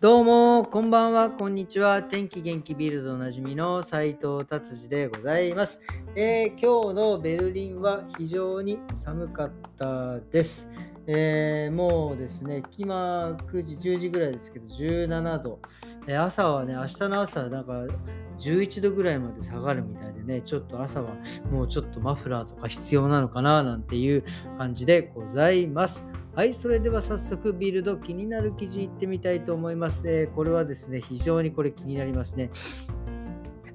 どうも、こんばんは、こんにちは。天気元気ビルドおなじみの斉藤達治でございます、えー、今日のベルリンは非常に寒かったです。えー、もうですね、今9時、10時ぐらいですけど、17度。えー、朝はね、明日の朝、なんか11度ぐらいまで下がるみたいでね、ちょっと朝はもうちょっとマフラーとか必要なのかななんていう感じでございます。はい、それでは早速ビルド気になる記事いってみたいと思います。えー、これはですね、非常にこれ気になりますね。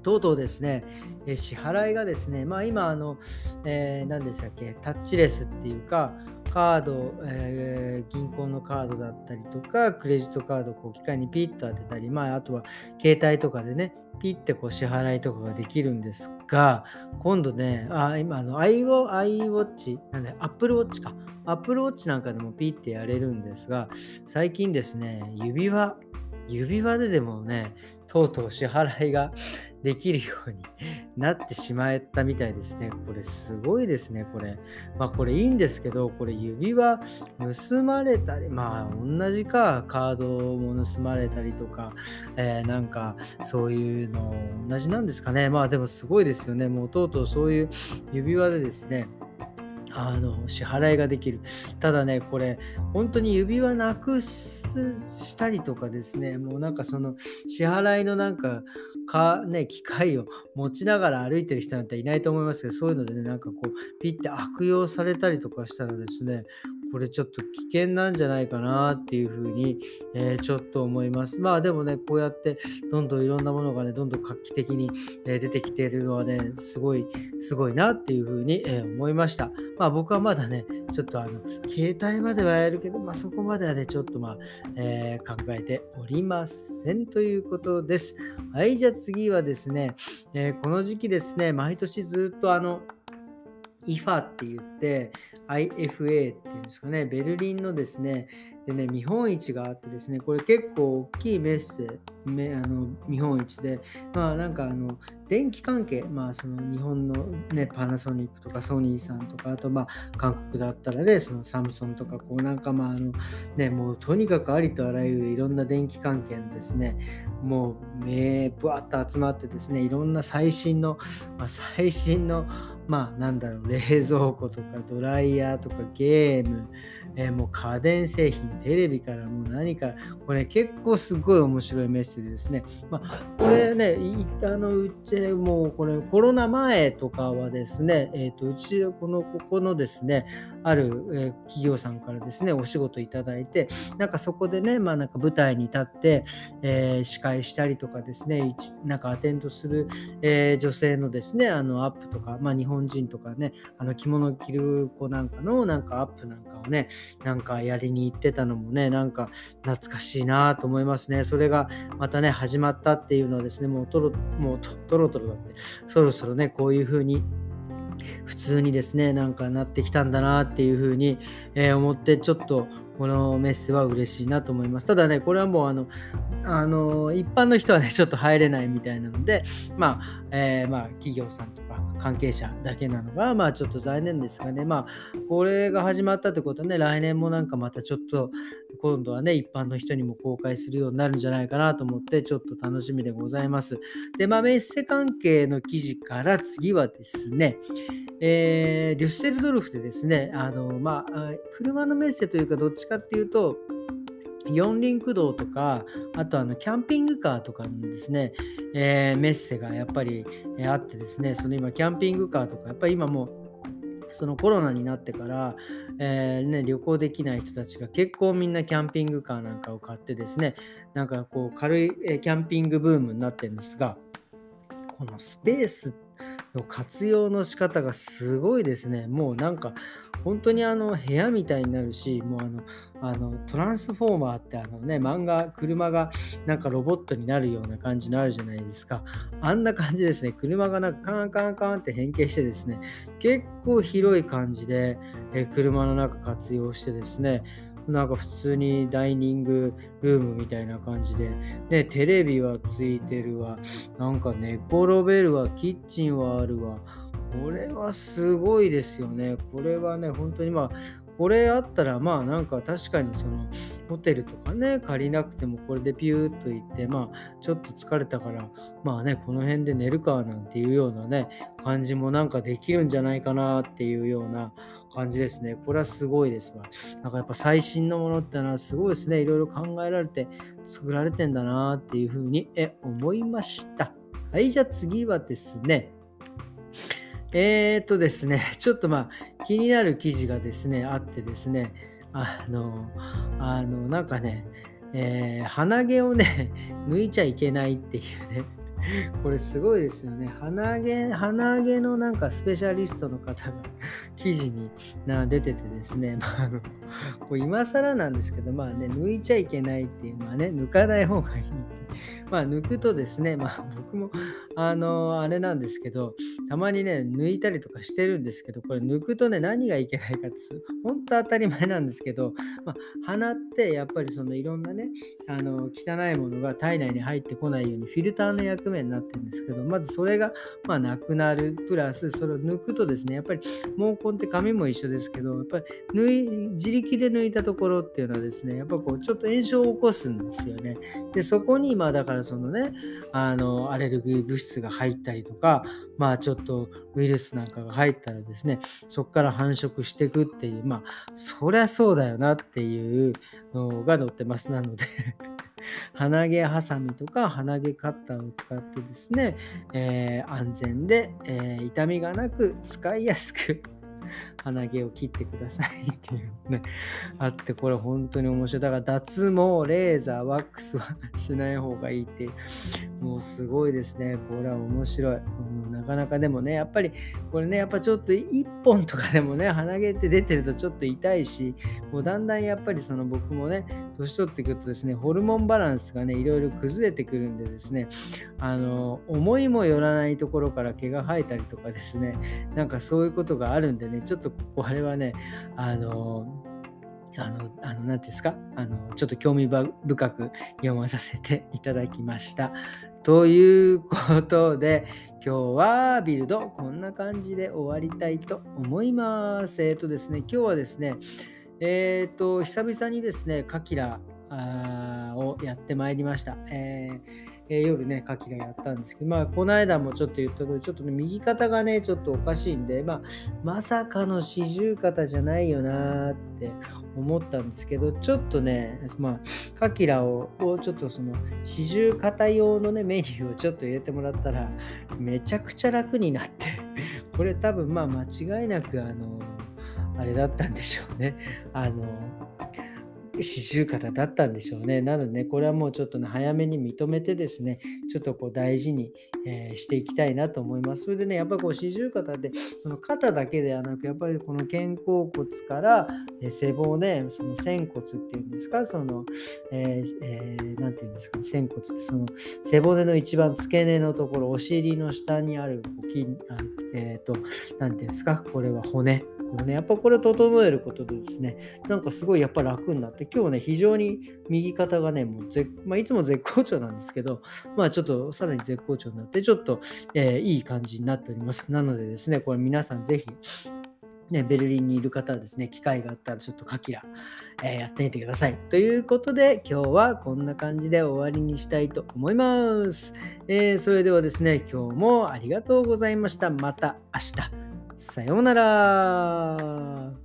とうとうですね、え支払いがですね、まあ今、あの、えー、何でしたっけ、タッチレスっていうか、カード、えー、銀行のカードだったりとか、クレジットカードをこう機械にピッと当てたり、まあ、あとは携帯とかでね、ピッてこう支払いとかができるんですが、今度ね、あ今あの iWatch、なんで Apple Watch か。Apple Watch なんかでもピッてやれるんですが、最近ですね、指輪、指輪ででもね、とうとう支払いができるようになってしまったみたいですね。これすごいですね、これ。まあこれいいんですけど、これ指輪盗まれたり、まあ同じか、カードも盗まれたりとか、えー、なんかそういうの同じなんですかね。まあでもすごいですよね。もうとうとうそういう指輪でですね、あの支払いができる。ただね、これ、本当に指輪なくしたりとかですね、もうなんかその支払いのなんか、かね、機械を持ちながら歩いてる人なんていないと思いますけど、そういうのでね、なんかこう、ピッて悪用されたりとかしたらですね、これちょっと危険なんじゃないかなっていうふうに、えー、ちょっと思います。まあでもね、こうやってどんどんいろんなものがね、どんどん画期的に、え出てきてるのはね、すごい、すごいなっていうふうに、え思いました。まあ僕はまだね、ちょっとあの、携帯まではやるけど、まあそこまではね、ちょっとまあ、えー、考えておりませんということです。はい、じゃあ次はですね、えー、この時期ですね、毎年ずっとあの、IFA って言って、IFA っていうんですかね、ベルリンのですね、でね、見本市があってですね、これ結構大きいメッセ、めあの見本市で、まあなんかあの、電気関係、まあその日本のね、パナソニックとかソニーさんとか、あとまあ韓国だったらね、そのサムソンとか、こうなんかまああの、ね、もうとにかくありとあらゆるいろんな電気関係のですね、もう目ぶわっと集まってですね、いろんな最新の、まあ、最新の、まあなんだろう、冷蔵庫とかドライヤーとかゲーム、えー、もう家電製品、テレビからもう何から、これ結構すごい面白いメッセージですね。まあ、これね、あのうちもうこれコロナ前とかはですね、えー、とうちこのここのですね、ある、え、企業さんからですね、お仕事いただいて、なんかそこでね、まあなんか舞台に立って、えー、司会したりとかですね、なんかアテンドする、えー、女性のですね、あのアップとか、まあ日本人とかね、あの着物着る子なんかのなんかアップなんかをね、なんかやりに行ってたのもね、なんか懐かしいなと思いますね。それがまたね、始まったっていうのはですね、もうトロ、もうトロトロだって、そろそろね、こういう風に普通にですね、なんかなってきたんだなっていうふうに、えー、思って、ちょっとこのメッセは嬉しいなと思います。ただね、これはもうあの、あの一般の人はね、ちょっと入れないみたいなので、まあ、えー、まあ、企業さんとか関係者だけなのが、まあ、ちょっと残念ですがね、まあ、これが始まったってことはね、来年もなんかまたちょっと、今度はね、一般の人にも公開するようになるんじゃないかなと思って、ちょっと楽しみでございます。で、まあ、メッセ関係の記事から次はですね、えー、デュッセルドルフでですね、あの、まあ、車のメッセというか、どっちかっていうと、四輪駆動とか、あとあのキャンピングカーとかのですね、えー、メッセがやっぱりあってですね、その今キャンピングカーとか、やっぱり今もそのコロナになってから、えー、ね、旅行できない人たちが結構みんなキャンピングカーなんかを買ってですね、なんかこう軽いキャンピングブームになってるんですが、このスペースっての活用の仕方がすごいですね。もうなんか本当にあの部屋みたいになるし、もうあのあのトランスフォーマーってあのね、漫画、車がなんかロボットになるような感じのあるじゃないですか。あんな感じですね。車がなんかカンカンカンって変形してですね、結構広い感じで、え車の中活用してですね、なんか普通にダイニングルームみたいな感じで、で、テレビはついてるわ、なんか寝転べるわ、キッチンはあるわ、これはすごいですよね。これはね、本当にまあ、これあったらまあなんか確かにそのホテルとかね借りなくてもこれでピューっと行ってまあちょっと疲れたからまあねこの辺で寝るかなんていうようなね感じもなんかできるんじゃないかなっていうような感じですね。これはすごいですわ。なんかやっぱ最新のものってのはすごいですね。いろいろ考えられて作られてんだなっていうふうに思いました。はい、じゃあ次はですね。えー、っとですね、ちょっとまあ気になる記事がですね、あってですね、あの、あの、なんかね、えー、鼻毛をね、抜いちゃいけないっていうね、これすごいですよね。鼻毛、鼻毛のなんかスペシャリストの方が記事にな出ててですね、まあ、あのこう今更なんですけど、まあね、抜いちゃいけないっていうのはね、抜かない方がいい。まあ、抜くとですね、まあ、僕も、あの、あれなんですけど、たまにね、抜いたりとかしてるんですけど、これ抜くとね、何がいけないかって、本当当たり前なんですけど、まあ、鼻ってやっぱりそのいろんなね、あの、汚いものが体内に入ってこないようにフィルターの役目になってるんですけど、まずそれが、まあ、なくなる、プラス、それを抜くとですね、やっぱり毛根って髪も一緒ですけど、やっぱり抜い、自力で抜いたところっていうのはですね、やっぱこう、ちょっと炎症を起こすんですよね。で、そこに、まあ、だからそのね、あの、アレルギー物質が入ったりとか、まあ、ちょっとウイルスなんかが入ったらですね、そこから繁殖していくっていう、まあ、そりゃそうだよなっていうのが載ってます。なので 鼻毛ハサミとか鼻毛カッターを使ってですね、えー、安全で、えー、痛みがなく使いやすく 鼻毛を切ってくださいっていうね、あって、これ本当に面白い。だから脱毛、レーザー、ワックスはしない方がいいっていう、もうすごいですね。これは面白い。うん、なかなかでもね、やっぱりこれね、やっぱちょっと1本とかでもね、鼻毛って出てるとちょっと痛いし、もうだんだんやっぱりその僕もね、年取ってくるとですね、ホルモンバランスがね、いろいろ崩れてくるんでですね、あの、思いもよらないところから毛が生えたりとかですね、なんかそういうことがあるんでね、ちょっとこれはね、あの、あの、あの、なんですか、あの、ちょっと興味深く読まさせていただきました。ということで、今日はビルド、こんな感じで終わりたいと思います。えっ、とですね、今日はですね、えっ、ー、と、久々にですね、カキラをやってまいりました。えーえ、夜ね、カキラやったんですけど、まあ、この間もちょっと言った通り、ちょっとね、右肩がね、ちょっとおかしいんで、まあ、まさかの四十肩じゃないよなって思ったんですけど、ちょっとね、まあ、カキラををちょっとその四十肩用のね、メニューをちょっと入れてもらったら、めちゃくちゃ楽になって、これ多分まあ間違いなく、あの、あれだったんでしょうね。あの、四十肩だったんでしょうね。なのでね、これはもうちょっとね、早めに認めてですね、ちょっとこう大事に、えー、していきたいなと思います。それでね、やっぱりこう四十肩って、その肩だけではなく、やっぱりこの肩甲骨から、えー、背骨、その仙骨っていうんですか、その、えーえー、なんていうんですか？ね、仙骨ってその背骨の一番付け根のところ、お尻の下にある筋、あえっ、ー、と、なんていうんですか、これは骨。もね、やっぱこれ整えることでですね、なんかすごいやっぱ楽になって、今日ね、非常に右肩がね、もうぜ、まあ、いつも絶好調なんですけど、まあちょっとさらに絶好調になって、ちょっと、えー、いい感じになっております。なのでですね、これ皆さんぜひ、ね、ベルリンにいる方はですね、機会があったらちょっとカキラ、えー、やってみてください。ということで、今日はこんな感じで終わりにしたいと思います。えー、それではですね、今日もありがとうございました。また明日。さようなら。